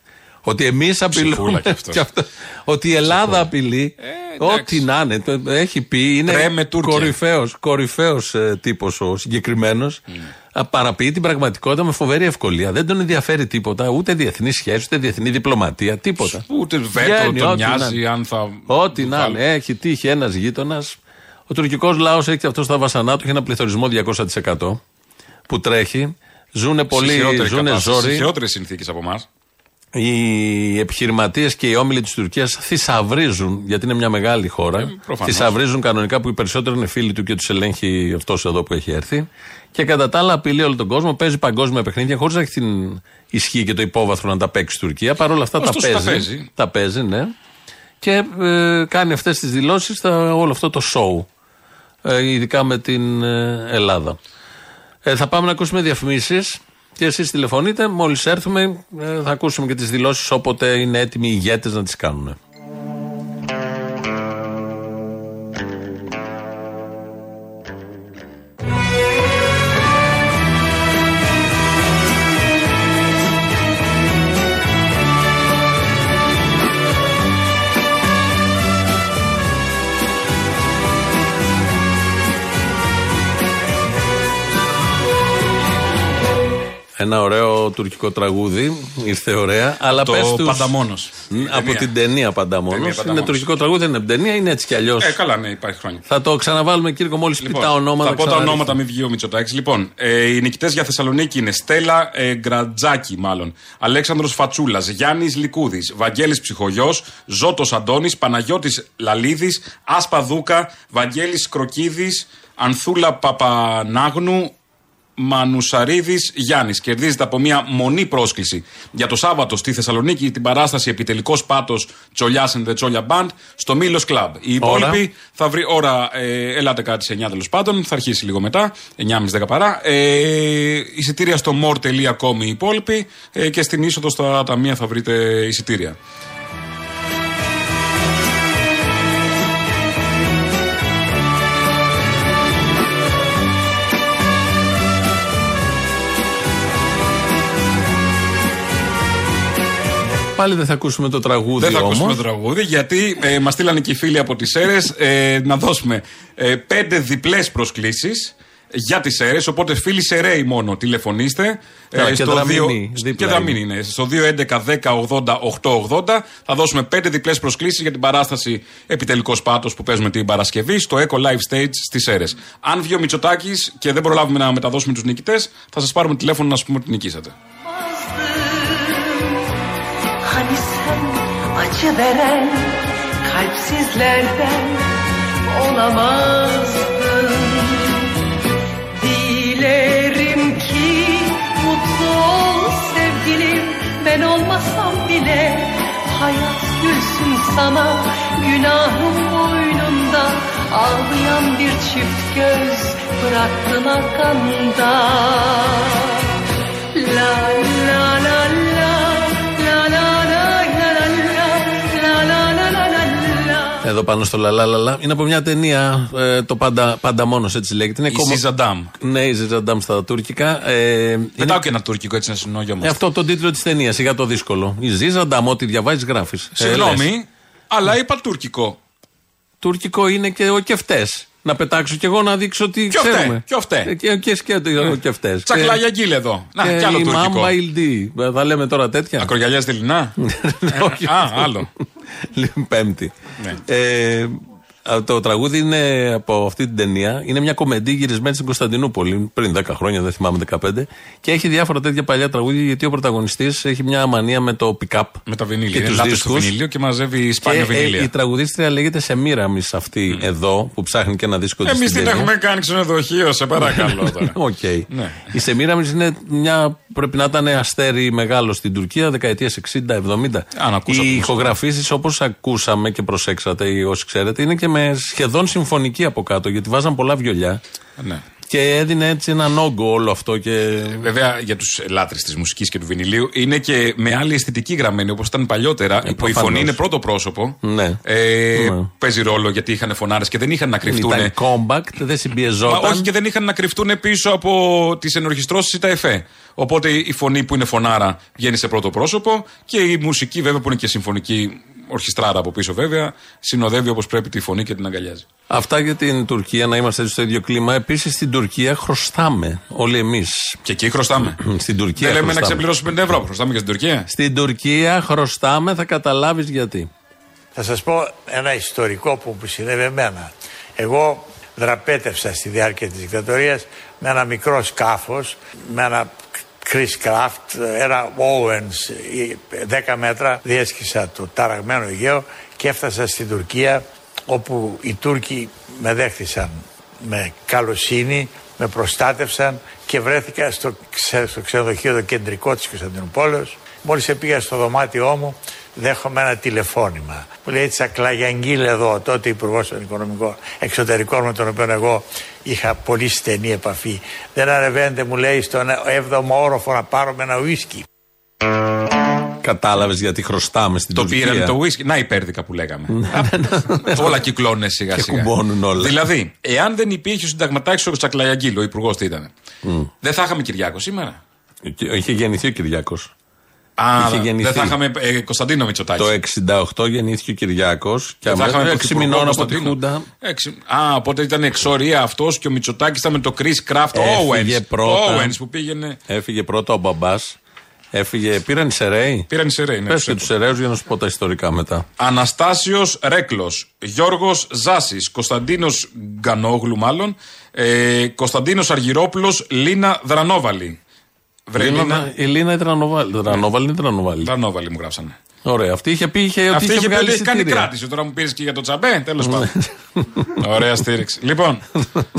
Ότι εμείς απειλούμε. Ψυχούλα κι αυτός. και αυτός. Ότι η Ελλάδα απειλεί. εντάξει. Ό,τι να είναι. το έχει πει. Είναι Τρέμε Τούρκια. κορυφαίος κορυφαίος, ε, τύπος ο συγκεκριμένος. Παραποιεί την πραγματικότητα με φοβερή ευκολία. Δεν τον ενδιαφέρει τίποτα. Ούτε διεθνή σχέση, ούτε διεθνή διπλωματία. Τίποτα. Ούτε βέτο Βγαίνει, τον ό,τι να νοιάζει είναι. αν θα. Ό,τι να βάλει. είναι. Έχει τύχει ένας γείτονας. Ο τουρκικός λαός έχει και αυτό στα βασανά του. Έχει ένα πληθωρισμό 200% που τρέχει. Ζούνε πολύ, ζούνε Σε ζόρι. χειρότερε συνθήκες από εμάς. Οι επιχειρηματίες και οι όμιλοι της Τουρκίας θησαυρίζουν, γιατί είναι μια μεγάλη χώρα. Ε, προφανώς. θησαυρίζουν κανονικά που οι περισσότεροι είναι φίλοι του και τους ελέγχει αυτός εδώ που έχει έρθει. Και κατά τα άλλα απειλεί όλο τον κόσμο, παίζει παγκόσμια παιχνίδια χωρίς να έχει την ισχύ και το υπόβαθρο να τα παίξει η Τουρκία. Παρ' όλα αυτά τα Ωστόσο, τα παίζει. παίζει. Τα παίζει, ναι. Και ε, κάνει αυτές τις δηλώσεις όλο αυτό το show. Ε, ειδικά με την ε, Ελλάδα. Ε, θα πάμε να ακούσουμε διαφημίσεις και εσείς τηλεφωνείτε. Μόλις έρθουμε, ε, θα ακούσουμε και τις δηλώσεις όποτε είναι έτοιμοι οι ηγέτες να τις κάνουν. Ένα ωραίο τουρκικό τραγούδι. Ήρθε ωραία. Αλλά Το πες τους- Πανταμόνος. Μ, Η Από ταινία. την ταινία Πανταμόνος. Ταινία Είναι Πανταμόνος. τουρκικό τραγούδι, δεν είναι από την ταινία, είναι έτσι κι αλλιώς. Ε, καλά, ναι, υπάρχει χρόνια. Θα το ξαναβάλουμε, Κύρκο, μόλις πει τα ονόματα. θα πω τα ξαναρίχνουμε. ονόματα, μην βγει ο Μητσοτάκης. Λοιπόν, ε, οι νικητές για Θεσσαλονίκη είναι Στέλλα ε, Γκρατζάκη, μάλλον. Αλέξανδρος Φατσούλας, Γιάννης Λικούδης, Βαγγέλης Ψυχογιός, Ζώτος Αντώνης, Παναγιώτης Λαλίδης, Άσπα Δούκα, Βαγγέλης Κροκίδης, Ανθούλα Παπανάγνου, Μανουσαρίδης Γιάννης. Κερδίζεται από μια μονή πρόσκληση για το Σάββατο στη Θεσσαλονίκη την παράσταση Επιτελικό Πάτος Τσολιάς and the Τσόλια Band στο Μήλος Club. Οι υπόλοιποι θα βρει ώρα, ε, ελάτε κάτι σε 9 τέλος πάντων, θα αρχίσει λίγο μετά, 9.30 παρά. Ε, εισιτήρια στο more.com οι υπόλοιποι ε, και στην είσοδο στα ταμεία θα βρείτε εισιτήρια. Πάλι δεν θα ακούσουμε το τραγούδι Δεν θα όμως. ακούσουμε το τραγούδι γιατί ε, μας στείλανε και οι φίλοι από τις αίρε ε, να δώσουμε ε, πέντε διπλές προσκλήσεις για τις αίρε. Οπότε φίλοι Σεραίοι μόνο τηλεφωνήστε. Καλά, και Δραμηνοί, και δίπλα Δραμηνοί είναι. Στο 211 10 80 880 θα δώσουμε πέντε διπλές προσκλήσεις για την παράσταση Επιτελικός Πάτος που παίζουμε την Παρασκευή στο Eco Live Stage στις αίρε. Αν βγει ο Μητσοτάκης και δεν προλάβουμε να μεταδώσουμε τους νικητές, θα σας πάρουμε τηλέφωνο να σας πούμε ότι νικήσατε. Acı veren kalpsizlerden olamazdın Dilerim ki mutlu ol sevgilim ben olmasam bile Hayat gülsün sana. Günahım boynunda Ağlayan bir çift göz bıraktın arkanda La Εδώ πάνω στο λαλάλαλα. Είναι από μια ταινία, ε, το πάντα, πάντα μόνος έτσι λέγεται. Είναι Η Ζιζαντάμ. Ναι, η Ζιζαντάμ στα τουρκικά. Ε, είναι- Πετάω και ένα τουρκικό έτσι να συνόγιο ε, αυτό το τίτλο της ταινίας, για το δύσκολο. Η Ζιζαντάμ, ό,τι διαβάζεις, γράφεις. Συγγνώμη, αλλά είπα τουρκικό. τουρκικό είναι και ο κεφτέ. Να πετάξω κι εγώ να δείξω ότι Ποιο φταίει, ξέρουμε. ποιο φταίει. Ε, Και, και σκέτο ο κεφτέ. Τσακλάγια γκίλ εδώ. Να, κι άλλο η τουρκικό. Μάμπα Ιλντί. Ε, Θα λέμε τώρα τέτοια. Ακρογιαλιά Δελινά. Όχι. Α, άλλο. Λοιπόν, Πέμπτη. Ναι. Ε, α, το τραγούδι είναι από αυτή την ταινία. Είναι μια κομεντί γυρισμένη στην Κωνσταντινούπολη πριν 10 χρόνια, δεν θυμάμαι 15. Και έχει διάφορα τέτοια παλιά τραγούδια γιατί ο πρωταγωνιστής έχει μια μανία με το πικάπ. Με τα βινίλια. Και Είναι τους λάτρης δίσκους. του βινίλιο και μαζεύει σπάνια Και, ε, βινίλια. η τραγουδίστρια λέγεται Σεμίραμι αυτή εδώ που ψάχνει και ένα δίσκο της. Εμείς την έχουμε κάνει ξενοδοχείο, σε παρακαλώ τώρα. Οκ. Ναι. Η Σεμίραμι είναι μια. Πρέπει να ήταν αστέρι μεγάλο στην Τουρκία, δεκαετίες 60-70. Αν ακούσα Οι το ηχογραφήσεις, όπως ακούσαμε και προσέξατε ή όσοι ξέρετε, είναι και με σχεδόν συμφωνική από κάτω, γιατί βάζαν πολλά βιολιά. Ναι. Και έδινε έτσι έναν όγκο όλο αυτό. Και... Βέβαια για τους λάτρε της μουσικής και του βινιλίου είναι και με άλλη αισθητική γραμμένη όπως ήταν παλιότερα. που η προφανώς. φωνή είναι πρώτο πρόσωπο. Ναι. Ε, Ναι. Παίζει ρόλο γιατί είχαν φωνάρες και δεν είχαν να κρυφτούν. Ήταν compact, δεν Μα συμπιεζόταν. όχι και δεν είχαν να κρυφτούν πίσω από τις ενορχιστρώσεις ή τα εφέ. Οπότε η φωνή που είναι φωνάρα βγαίνει σε πρώτο πρόσωπο και η μουσική βέβαια που είναι και συμφωνική ορχιστράρα από πίσω βέβαια συνοδεύει όπως πρέπει τη φωνή και την αγκαλιάζει. Αυτά για την Τουρκία, να είμαστε έτσι στο ίδιο κλίμα. Επίσης στην Τουρκία χρωστάμε όλοι εμείς. Και εκεί χρωστάμε. Στην Τουρκία δεν λέμε να χρωστάμε. ξεπληρώσουμε 5 ευρώ. Χρωστάμε και στην Τουρκία. Στην Τουρκία χρωστάμε, θα καταλάβεις γιατί. Θα σας πω ένα ιστορικό που μου συνέβη εμένα. Εγώ δραπέτευσα στη διάρκεια της δικτατορίας με ένα μικρό σκάφος, με ένα Chris Craft, ένα Owens, 10 μέτρα, διέσχισα το ταραγμένο Αιγαίο και έφτασα στην Τουρκία όπου οι Τούρκοι με δέχτησαν με καλοσύνη, με προστάτευσαν και βρέθηκα στο, ξε- στο ξενοδοχείο το κεντρικό της Κωνσταντινούπολεως. Μόλις πήγα στο δωμάτιό μου, δέχομαι ένα τηλεφώνημα. Μου λέει Τσακλαγιαγγίλ εδώ, τότε υπουργός των Οικονομικών Εξωτερικών με τον οποίο εγώ είχα πολύ στενή επαφή. Δεν ανεβαίνετε, μου λέει, στον 7ο όροφο να πάρουμε ένα ουίσκι. Κατάλαβες γιατί χρωστάμε στην Το Τουρκία. πήραν το whisky. Να υπέρδικα που λέγαμε. Α, όλα κυκλώνουν σιγά Και σιγά. κουμπώνουν όλα. Δηλαδή, εάν δεν υπήρχε ο συνταγματάρχης ο Τσακλαγιαγκίλ, ο υπουργός τι ήταν. Δεν θα είχαμε Κυριάκο σήμερα; Και- Είχε γεννηθεί ο Κυριάκος. Α, Είχε γεννηθεί. δεν θα είχαμε ε, Κωνσταντίνο Μητσοτάκης. Το 68 γεννήθηκε ο Κυριάκος. Και Δεν θα είχαμε αμέσω 6 πρωθυπουργό μηνών από τη Κωνσταντίνο. Χούντα. Έξι- Α, οπότε ήταν εξορία αυτός και ο Μητσοτάκης ήταν με το Chris Craft Έφυγε Owens. πρώτα. Owens που πήγαινε. Έφυγε πρώτα ο μπαμπάς. Έφυγε, πήραν οι Σεραίοι. Πήραν οι Σεραίοι, ναι, Πες τους και τους Σεραίους για να σου πω τα ιστορικά μετά. Αναστάσιος Ρέκλος, Γιώργος Ζάσης, Κωνσταντίνος Γκανόγλου, μάλλον, ε, Κωνσταντίνος Αργυρόπουλος, Λίνα Δρανόβαλη. Βρε Λίνα- Λίνα. Η Λίνα ήταν Δρανοβάλη. Δρανόβαλη είναι Δρανοβάλη. Δρανόβαλη μου γράψανε. Ωραία. Αυτή είχε πει είχε, ότι Αυτή είχε πει βγάλει ότι έχει κάνει εισιτήρια. κράτηση. Τώρα μου πήρες και για το τσαμπέ. Τέλος πάντων. Ωραία στήριξη. Λοιπόν,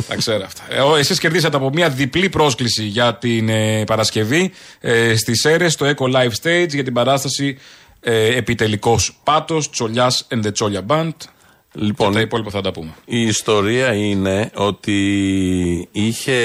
τα ξέρω αυτά. Ε, Εσείς κερδίσατε από μια διπλή πρόσκληση για την ε, Παρασκευή ε, στις αίρε στο Eco Live Stage για την παράσταση ε, Επιτελικός Πάτος, Τσολιάς and the Τσόλια Band. Λοιπόν, και τα υπόλοιπα θα τα πούμε. Η ιστορία είναι ότι είχε.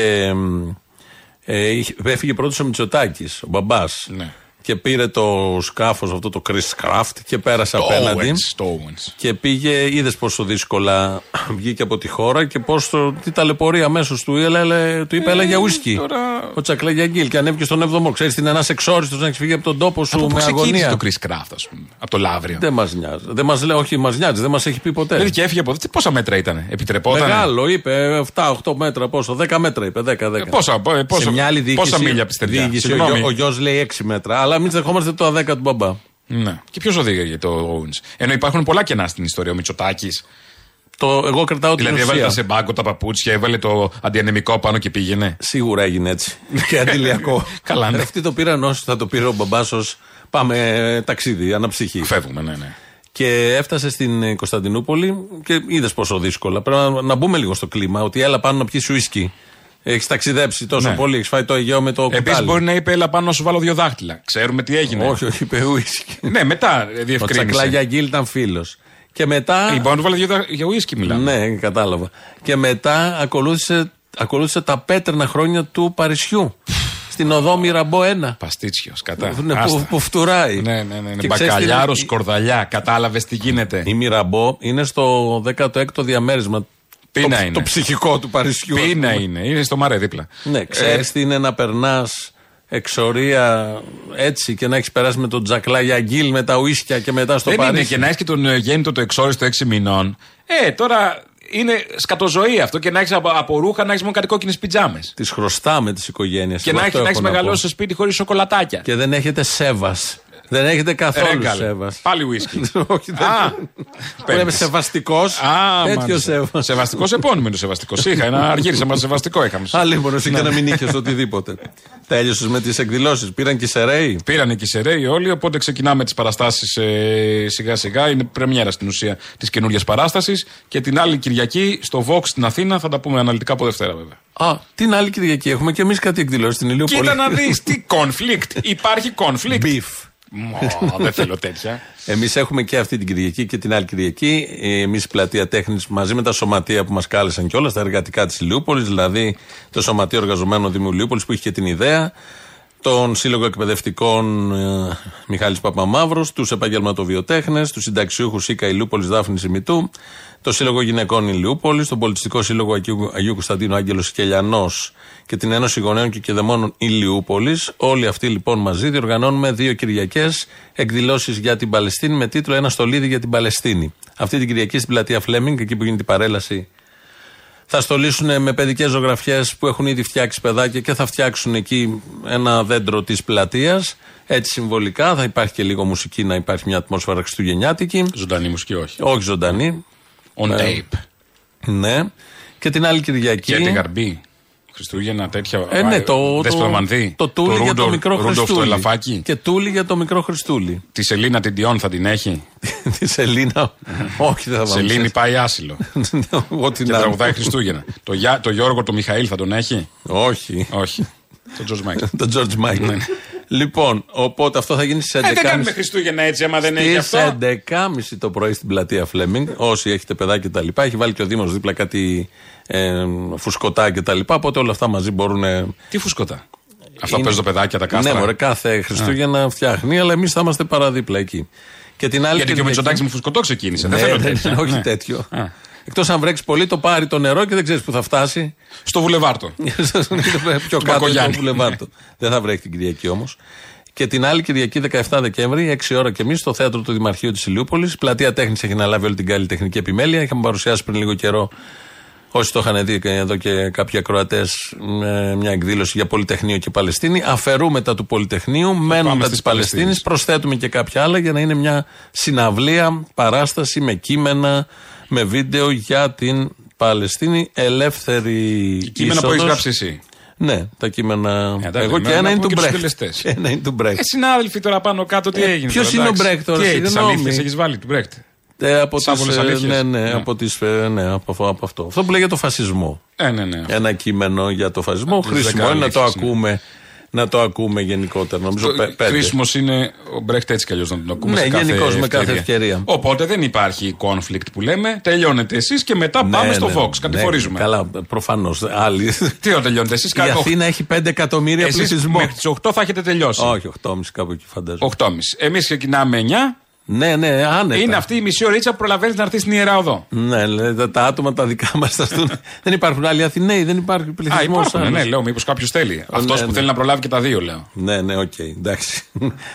Μ, Ε, είχε- έφυγε πρώτος ο Μητσοτάκης, ο μπαμπάς. Ναι. Και πήρε το σκάφος αυτό το Chris Craft και πέρασε Το απέναντι. Owens, το Owens. Και πήγε, είδες πόσο δύσκολα βγήκε από τη χώρα και πώς τι ταλαιπωρία αμέσως του, έλε, του είπε, έλα για ουίσκι. Ε, τώρα- Ο Τσακλαγιαγκίλ και ανέβηκε στον 7ο. Ξέρεις, την ένα εξόριστο να έχεις φύγει από τον τόπο σου Από πού με ξεκίνησε αγωνία. το Chris Craft, ας πούμε. Από το Λαύριο; Δεν μας νοιάζει. Δεν μας λέει, όχι, μας νοιάζει, δεν μας έχει πει ποτέ. Δηλαδή και έφυγε από εδώ. Τι- Πόσα μέτρα ήταν, επιτρεπόταν. Μεγάλο, είπε 7-8 μέτρα, πόσο, 10 μέτρα είπε, 10-10. Ε, πόσα, ε, πόσα- Σε μια άλλη διοίκηση, πόσα μίλια από τη στεριά. διοίκηση, ο, Συγγνώμη. γιο- ο γιος λέει 6 μέτρα, αλλά μην δεχόμαστε το 10 του μπαμπά. Ναι. Και ποιος οδήγαγε το Owens; Ενώ υπάρχουν πολλά κενά στην ιστορία. Ο Μητσοτάκης. Το, εγώ κρατάω την Δηλαδή έβαλε ουσία. τα σε μπάγκο τα παπούτσια, έβαλε το αντιανεμικό πάνω και πήγαινε. Σίγουρα έγινε έτσι. και αντιλιακό. Καλά, ναι. Ρε, Αυτοί το πήραν όσοι θα το πήρε ο μπαμπάς ως πάμε ε, ταξίδι, αναψυχή. Φεύγουμε, ναι, ναι. Και έφτασε στην ε, Κωνσταντινούπολη και είδες πόσο δύσκολα. Πρέπει να, να μπούμε λίγο στο κλίμα. Ότι έλα πάνω να πιεις ουίσκι. Έχεις ταξιδέψει τόσο Ναι. πολύ, έχεις φάει το Αιγαίο με το Επίσης κουτάλι. μπορεί να είπε, έλα πάνω να σου βάλω δύο δάχτυλα. Ξέρουμε τι έγινε. Όχι, όχι, είπε ουίσκι. Ναι, μετά Ο διευκρίνησε. Τσακλάγια Γκίλ ήταν φίλος. Και μετά. Λοιπόν, να του βάλω δύο δάχτυλα. Για ουίσκι μιλάμε. Ναι, κατάλαβα. Και μετά ακολούθησε, ακολούθησε τα πέτρινα χρόνια του Παρισιού. Στην οδό Μυραμπό 1. Παστίτσιος, κατά. Ναι, Άστα. που, που φτουράει. Ναι, ναι, ναι. Και ναι. ξέρεις τι Μπακαλιάρο, είναι- σκορδαλιά. Κατάλαβες τι γίνεται. Η Μυραμπό είναι στο 16ο διαμέρισμα. Πίνα το, είναι. το ψυχικό του Παρισιού. ας Πίνα πούμε. είναι. Είναι στο μαρέ δίπλα. Ναι, ξέρεις Ε, τι είναι να περνάς εξορία έτσι και να έχεις περάσει με τον Τζακλάγια Γκίλ με τα ουίσκια και μετά στο Δεν Παρίσι. είναι και να έχεις και τον ε, γέννητο το εξόριστο 6 μηνών. Ε, τώρα είναι σκατοζωή αυτό και να έχεις από, από ρούχα να έχεις μόνο κάτι κόκκινες πιτζάμες. Τις χρωστάμε τις οικογένειες. Και να έχει να έχεις μεγαλώσει στο σπίτι χωρίς σοκολατάκια. Και δεν έχετε σέβας. Δεν έχετε καθόλου Ρέγκαλε. σέβας. Πάλι ουίσκι. Όχι, δεν Α, Πρέπει παίρνεις. σεβαστικός. Α, Τέτοιο μάλιστα. σέβας. Σεβαστικός επώνυμο είναι το σεβαστικός. Είχα ένα αργύρισμα σεβαστικό είχαμε. Άλλη μόνο εσύ Ναι. και να μην είχε οτιδήποτε. Τέλειωσε με τις εκδηλώσεις. Πήραν και σε ρέι. Πήραν και σε ρέι όλοι, οπότε ξεκινάμε τις παραστάσεις ε, σιγά σιγά. Είναι πρεμιέρα στην ουσία της καινούργιας παράστασης. Και την άλλη Κυριακή στο Vox στην Αθήνα θα τα πούμε αναλυτικά από Δευτέρα βέβαια. Α, την άλλη Κυριακή έχουμε και εμείς κάτι εκδηλώσεις στην Ηλιούπολη. Κοίτα να δεις τι conflict. Υπάρχει conflict. Beef. Μω, δεν θέλω τέτοια. Εμείς έχουμε και αυτή την Κυριακή και την άλλη Κυριακή. Εμείς η Πλατεία Τέχνης μαζί με τα σωματεία που μας κάλεσαν κιόλας, τα εργατικά της Ηλιούπολης, δηλαδή το Σωματείο Εργαζομένων Δήμου Ηλιούπολη που είχε και την ιδέα, τον Σύλλογο Εκπαιδευτικών ε, Μιχάλης Παπαμαύρος, τους επαγγελματοβιοτέχνες, τους συνταξιούχους ΣΥΚΑ Ηλιούπολης Δάφνης Ημιτού, το Σύλλογο Γυναικών Ηλιούπολης, τον Πολιτιστικό Σύλλογο Αγίου, Αγίου Κωνσταντίνου Άγγελος Κελιανός και την Ένωση Γονέων και Κεδεμόνων Ηλιούπολης. Όλοι αυτοί λοιπόν μαζί διοργανώνουμε δύο Κυριακές εκδηλώσεις για την Παλαιστίνη με τίτλο Ένα στολίδι για την Παλαιστίνη. Αυτή την Κυριακή στην πλατεία Φλέμινγκ, εκεί που γίνεται η παρέλαση θα στολίσουν με παιδικές ζωγραφιές που έχουν ήδη φτιάξει παιδάκια και θα φτιάξουν εκεί ένα δέντρο της πλατείας. Έτσι συμβολικά. Θα υπάρχει και λίγο μουσική να υπάρχει μια ατμόσφαιρα χριστουγεννιάτικη. Ζωντανή μουσική, όχι. Όχι ζωντανή. On Ε, tape. Ναι. Και την άλλη Κυριακή. Και την Γαρμπή. Χριστούγεννα τέτοια. Ε, ναι, το, Δέσποινα το, Βανδή. το τούλι για το Ρούντολ- μικρό Ρούντολφ το Χριστούλη. ελαφάκι. Και τούλι για το μικρό Χριστούλη. Τη Σελίνα την Ντιόν θα την έχει. Τη Σελίνα. Όχι, δεν θα βάλουμε. Σελήνη πάει άσυλο. Ό,τι και να τραγουδάει Χριστούγεννα. το, Γιά- το Γιώργο το Μιχαήλ θα τον έχει; Όχι. Όχι. Το George Michael. τον George Michael. Λοιπόν, οπότε αυτό θα γίνει στις 11.30. Ε, δεν κάνουμε Χριστούγεννα έτσι, άμα δεν έχει Στις αυτό. 11.30 το πρωί στην πλατεία Φλέμινγκ, όσοι έχετε παιδάκια κτλ. Έχει βάλει και ο Δήμος δίπλα κάτι ε, φουσκωτά κτλ. Οπότε όλα αυτά μαζί μπορούν. ε, Τι φουσκωτά; Αυτά είναι- που παίζουν τα παιδάκια, τα κάστρα; Ναι, μωρέ, κάθε Χριστούγεννα φτιάχνει, αλλά εμείς θα είμαστε παραδίπλα εκεί. Και την άλλη Γιατί και ο Κυριακή- Μητσοτάκης μου φουσκωτό ξεκίνησε. Ναι, δεν θέλω δεν- τέτοια. όχι Ναι. τέτοιο. Α. Εκτός αν βρέξεις πολύ, το πάρει το νερό και δεν ξέρεις που θα φτάσει. Στο βουλεβάρτο. Πιο Του κάτω Μπακογιάννη. το Βουλεβάρτο. Δεν θα βρέχει την Κυριακή όμως. Και την άλλη Κυριακή 17 Δεκέμβρη, 6 ώρα και εμείς, στο θέατρο του Δημαρχείου της Ηλιούπολης. Πλατεία Τέχνης έχει αναλάβει όλη την καλλιτεχνική επιμέλεια. Είχαμε παρουσιάσει πριν λίγο καιρό, όσοι το είχαν δει και εδώ και κάποιοι ακροατές, μια εκδήλωση για Πολυτεχνείο και Παλαιστίνη. Αφαιρούμε τα του Πολυτεχνείου, μένουμε τα στις της Παλαιστίνης, Παλαιστίνης. προσθέτουμε και κάποια άλλα για να είναι μια συναυλία, παράσταση με κείμενα, με βίντεο για την Παλαιστίνη ελεύθερη. Κείμενα που έχεις είσοδος. γράψει εσύ. Ναι, τα κείμενα. Ε, εντάξει, Εγώ να- και να ένα είναι πούμε του και τους Μπρέχτ. συντελεστές. Και ένα είναι του Μπρέχτ. Ε, συνάδελφοι τώρα πάνω κάτω τι Ε, έγινε. ποιος τώρα, είναι ο εντάξει. Μπρέχτ τώρα, Τι, τις συγγνώμη. αλήθειες έχεις βάλει του Μπρέχτ. Ε, από Τις άβολες τις, ε, αλήθειες. ναι, ναι, Ναι. από, τις, ε, ναι από, αυτό- από αυτό. Αυτό που λέει για το φασισμό. Ε, ναι, ναι. Ένα κείμενο για το φασισμό. τις Χρήσιμο δέκα είναι να το αλήθειες, ναι. ακούμε να το ακούμε γενικότερα. Νομίζω πέ- πέντε. Κρίσιμο είναι ο Μπρέχτ έτσι κι αλλιώς να τον ακούμε. Ναι, σε κάθε γενικώς με κάθε ευκαιρία. ευκαιρία. Οπότε δεν υπάρχει conflict που λέμε. Τελειώνετε εσείς και μετά πάμε Ναι, στο ναι, Vox. ναι, Κατηφορίζουμε. καλά, προφανώς. Άλλοι. Τι ώρα τελειώνετε εσείς, Η Αθήνα έχει 5 εκατομμύρια Εσείς πληθυσμό. μέχρι τις 8 θα έχετε τελειώσει. Όχι, 8,5 κάπου εκεί φαντάζομαι. 8.30. Εμείς ξεκινάμε 9. Ναι, ναι, άνετα. Είναι αυτή η μισή ωρίτσα που προλαβαίνεις να έρθεις στην ιερά οδό. Ναι, λέτε, τα άτομα τα δικά μας θα στούν. δεν υπάρχουν άλλοι Αθηναίοι, δεν υπάρχει Α, πληθυσμός. υπάρχουν, ναι, λέω, μήπως κάποιος θέλει. Αυτός ναι, που ναι. θέλει να προλάβει και τα δύο, λέω. Ναι, ναι, οκ, εντάξει.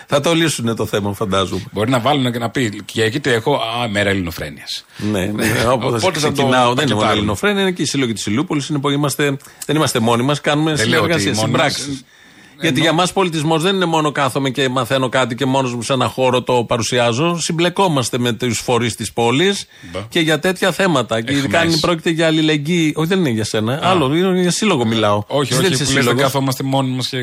θα το λύσουν το θέμα, φαντάζομαι. Μπορεί να βάλουν και να πει και εκεί έχω α, μέρα ελληνοφρένειας. Ναι, ναι. Οπότε Οπότε θα το ξεκινάω. Δεν είναι μόνο πακετάρουν. Ελληνοφρένια, είναι και η σύλλογη της Ηλούπολη. Είναι που είμαστε, δεν είμαστε μόνοι μας, κάνουμε Δεν λέω ότι συνεργασία, μόνοι μας- συμπράξεις. Γιατί για μας πολιτισμός δεν είναι μόνο κάθομαι και μαθαίνω κάτι και μόνος μου σε ένα χώρο το παρουσιάζω. Συμπλεκόμαστε με τους φορείς της πόλης και για τέτοια θέματα. Και ειδικά αν έχεις. πρόκειται για αλληλεγγύη. Όχι, δεν είναι για σένα. Άλλο, είναι για σύλλογο μιλάω. Όχι, Εσύ δεν όχι, είσαι που λες δεν σύλλογος. καθόμαστε μόνοι μας και,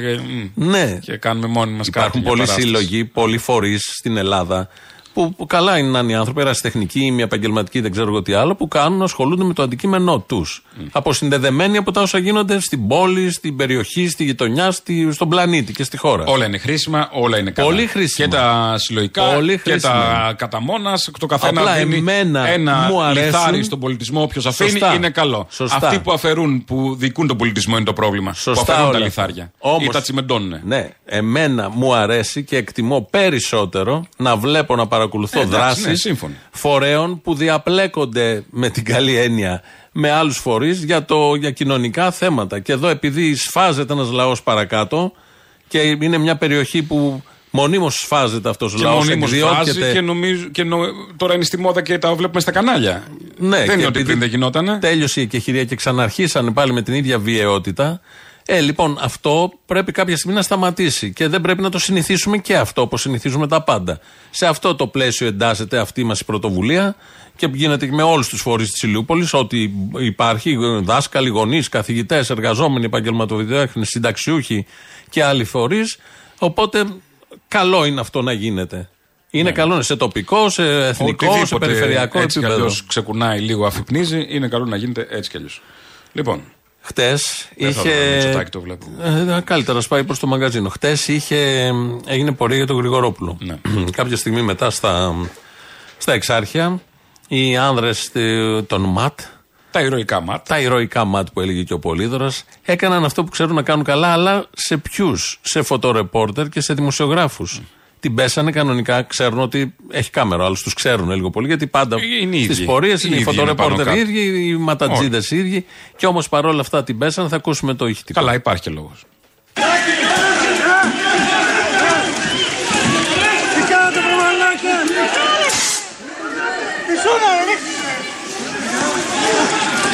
μ, Ναι. και κάνουμε μόνοι μας κάτι. Υπάρχουν για πολλοί παράσταση. σύλλογοι, πολλοί φορείς στην Ελλάδα που, που καλά είναι να είναι οι άνθρωποι, ερασιτεχνικοί ή μια επαγγελματική, δεν ξέρω εγώ τι άλλο, που κάνουν, ασχολούνται με το αντικείμενό τους. Αποσυνδεδεμένοι από τα όσα γίνονται στην πόλη, στην περιοχή, στη γειτονιά, στη, στον πλανήτη και στη χώρα. Όλα είναι χρήσιμα, όλα είναι καλά. Πολύ χρήσιμα. Και τα συλλογικά Πολύ και χρήσιμα. τα κατά μόνας, Το καθένα Απλά δίνει εμένα ένα μου αρέσουν- λιθάρι στον πολιτισμό. Όποιος αφήνει Σωστά. είναι καλό. Σωστά. Αυτοί που αφαιρούν, που δικούν τον πολιτισμό είναι το πρόβλημα. Σωστά που αφαιρούν τα όλα λιθάρια. Όμως- Ή τα τσιμεντώνουν. Ναι, εμένα μου αρέσει και εκτιμώ περισσότερο να βλέπω να παρακολουθώ Ε, εντάξει, δράσεις ναι, σύμφωνοι. φορέων που διαπλέκονται με την καλή έννοια με άλλους φορείς για, το- για κοινωνικά θέματα. Και εδώ επειδή σφάζεται ένας λαός παρακάτω και είναι μια περιοχή που μονίμως σφάζεται αυτός ο Και λαός. μονίμως βάζει και, νομίζω, και νο- τώρα είναι στη μόδα και τα βλέπουμε στα κανάλια. Ναι, δεν και είναι ότι επειδή πριν δεν γινότανε. Τέλειωσε η εκεχηρία και ξαναρχίσανε πάλι με την ίδια βιαιότητα. Ε, λοιπόν, αυτό πρέπει κάποια στιγμή να σταματήσει και δεν πρέπει να το συνηθίσουμε και αυτό όπως συνηθίζουμε τα πάντα. Σε αυτό το πλαίσιο εντάσσεται αυτή μας η πρωτοβουλία και γίνεται και με όλους τους φορείς της Ηλιούπολης. Ότι υπάρχει δάσκαλοι, γονείς, καθηγητές, εργαζόμενοι, επαγγελματοβιδέχνε, συνταξιούχοι και άλλοι φορείς. Οπότε καλό είναι αυτό να γίνεται. Είναι καλό είναι σε τοπικό, σε εθνικό, σε Ναι. Οτιδήποτε περιφερειακό έτσι κι επίπεδο. αλλιώς ξεκουνάει λίγο, αφυπνίζει, είναι καλό να γίνεται έτσι κι αλλιώς. Λοιπόν, Χτες δεν θα είχε. δω, Μητσοτάκη το βλέπω. Ε, καλύτερα, σπάει προς το μαγκαζίνο. Χτες είχε, έγινε πορεία για τον Γρηγορόπουλο. Ναι. Κάποια στιγμή μετά στα, στα εξάρχεια, οι άνδρες των ΜΑΤ, Τα ηρωικά μάτ. τα ηρωικά ΜΑΤ που έλεγε και ο Πολύδωρας, έκαναν αυτό που ξέρουν να κάνουν καλά, αλλά σε ποιους, σε φωτορεπόρτερ και σε δημοσιογράφους. Την πέσανε κανονικά, ξέρουν ότι έχει κάμερα, άλλους τους ξέρουν λίγο πολύ, γιατί πάντα Είναι οι στις ίδιοι. πορείες Οι είναι οι ίδιοι είναι φωτορεπόρτερ πάνω οι κάτω. ίδιοι, οι ματατζίδες οι ίδιοι. Και όμως παρόλα αυτά την πέσανε, θα ακούσουμε το ηχητικό. Καλά, υπάρχει και λόγο. Τι κάνετε βρε μαλάκα! Μισούνα ρε!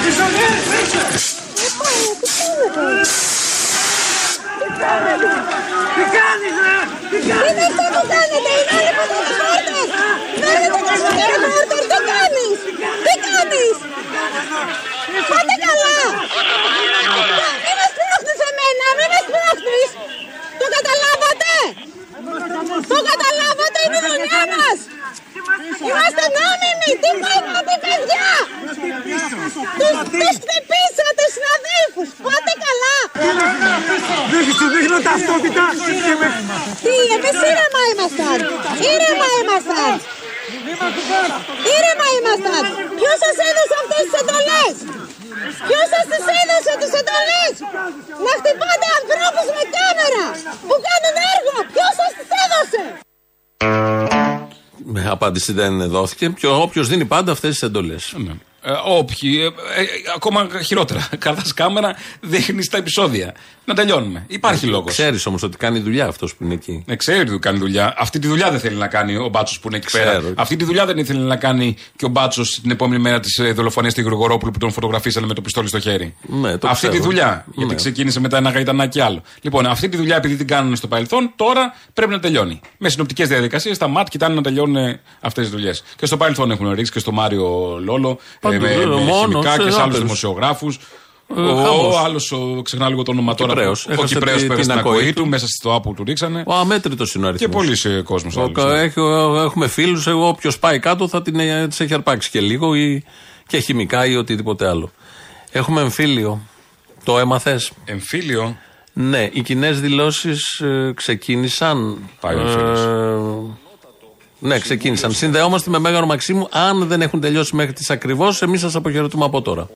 Μισουνέ! Τι κάνεις ρε! Τι κάνεις! Είναι αυτό που κάνετε, είναι όλοι φωτορεπόρτερ! Φέρετε τους φωτορεπόρτερ, τι κάνεις! Τι κάνεις! Πάτε καλά! Μη με σπρώχνεις εμένα, μη με σπρώχνεις! Το καταλάβατε! Το καταλάβατε, είναι η δουλειά μας! Είμαστε νόμιμοι, τι πάτε παιδιά! Τους, τους χτυπήσατε συναδέλφους, πάτε καλά! Δείχνεις, σου δείχνω ταυτότητα και με... Τι, εμείς ήρεμα ήμασταν! Ήρεμα ήμασταν! Ήρεμα ήμασταν! Ποιος σας έδωσε αυτές τις εντολές! Ποιος σας τις έδωσε τις εντολές! Να χτυπάτε ανθρώπους με κάμερα που κάνουν έργο! Ποιος σας τις έδωσε! Με απάντηση δεν δόθηκε. Όποιος δίνει πάντα αυτές τις εντολές. Ε, όποιοι, ε, ε, ακόμα χειρότερα. Καρδά κάμερα, δείχνεις τα επεισόδια. Να τελειώνουμε. Υπάρχει λόγος. Ξέρεις όμως ότι κάνει δουλειά αυτός που είναι εκεί. Ναι, ξέρει ότι κάνει δουλειά. Αυτή τη δουλειά δεν θέλει να κάνει ο Μπάτσος που είναι εκεί Ξέρω. πέρα. Αυτή τη δουλειά δεν ήθελε να κάνει και ο Μπάτσος την επόμενη μέρα της δολοφονίας του Γρηγορόπουλου που τον φωτογραφίσανε με το πιστόλι στο χέρι. Ναι, το αυτή ξέρω. τη δουλειά. Ναι. Γιατί ξεκίνησε μετά ένα γαϊτανάκι άλλο. Λοιπόν, αυτή τη δουλειά επειδή την κάνουν στο παρελθόν, τώρα πρέπει να τελειώνει. Με συνοπτικές διαδικασίες, τα ΜΑΤ κοιτάνε να τελειώνουν αυτές τις δουλειές. Και στο παρελθόν έχουν ρίξει και στο Μάριο Λόλο, Παντού, ε, με, ε, με μόνος, χημικά και σε σε άλλους άπειρους. δημοσιογράφους. Ε, ο χαμός. άλλος, ξεχνά λίγο το όνομα τώρα. Κυπρέος. Ο Έχασε Κυπρέος τη- που την στην ακοή ακοή του. του, μέσα στο άπου του ρίξανε. Ο αμέτρητος είναι ο Και αριθμός. πολλοί κόσμος Ο- άλλο. έχει- Έχουμε φίλους, εγώ όποιος πάει κάτω θα την ε, τις έχει αρπάξει και λίγο ή και χημικά ή οτιδήποτε άλλο. Έχουμε εμφύλιο. Το έμαθες; Εμφύλιο; Ναι, οι κοινές δηλώσεις ξεκίνησαν. Πάει ο φίλος. Ε, ναι, ξεκίνησαν. Συνδεόμαστε με Μέγαρο Μαξίμου. Αν δεν έχουν τελειώσει μέχρι τις ακριβώς, εμείς σας αποχαιρετούμε από τώρα.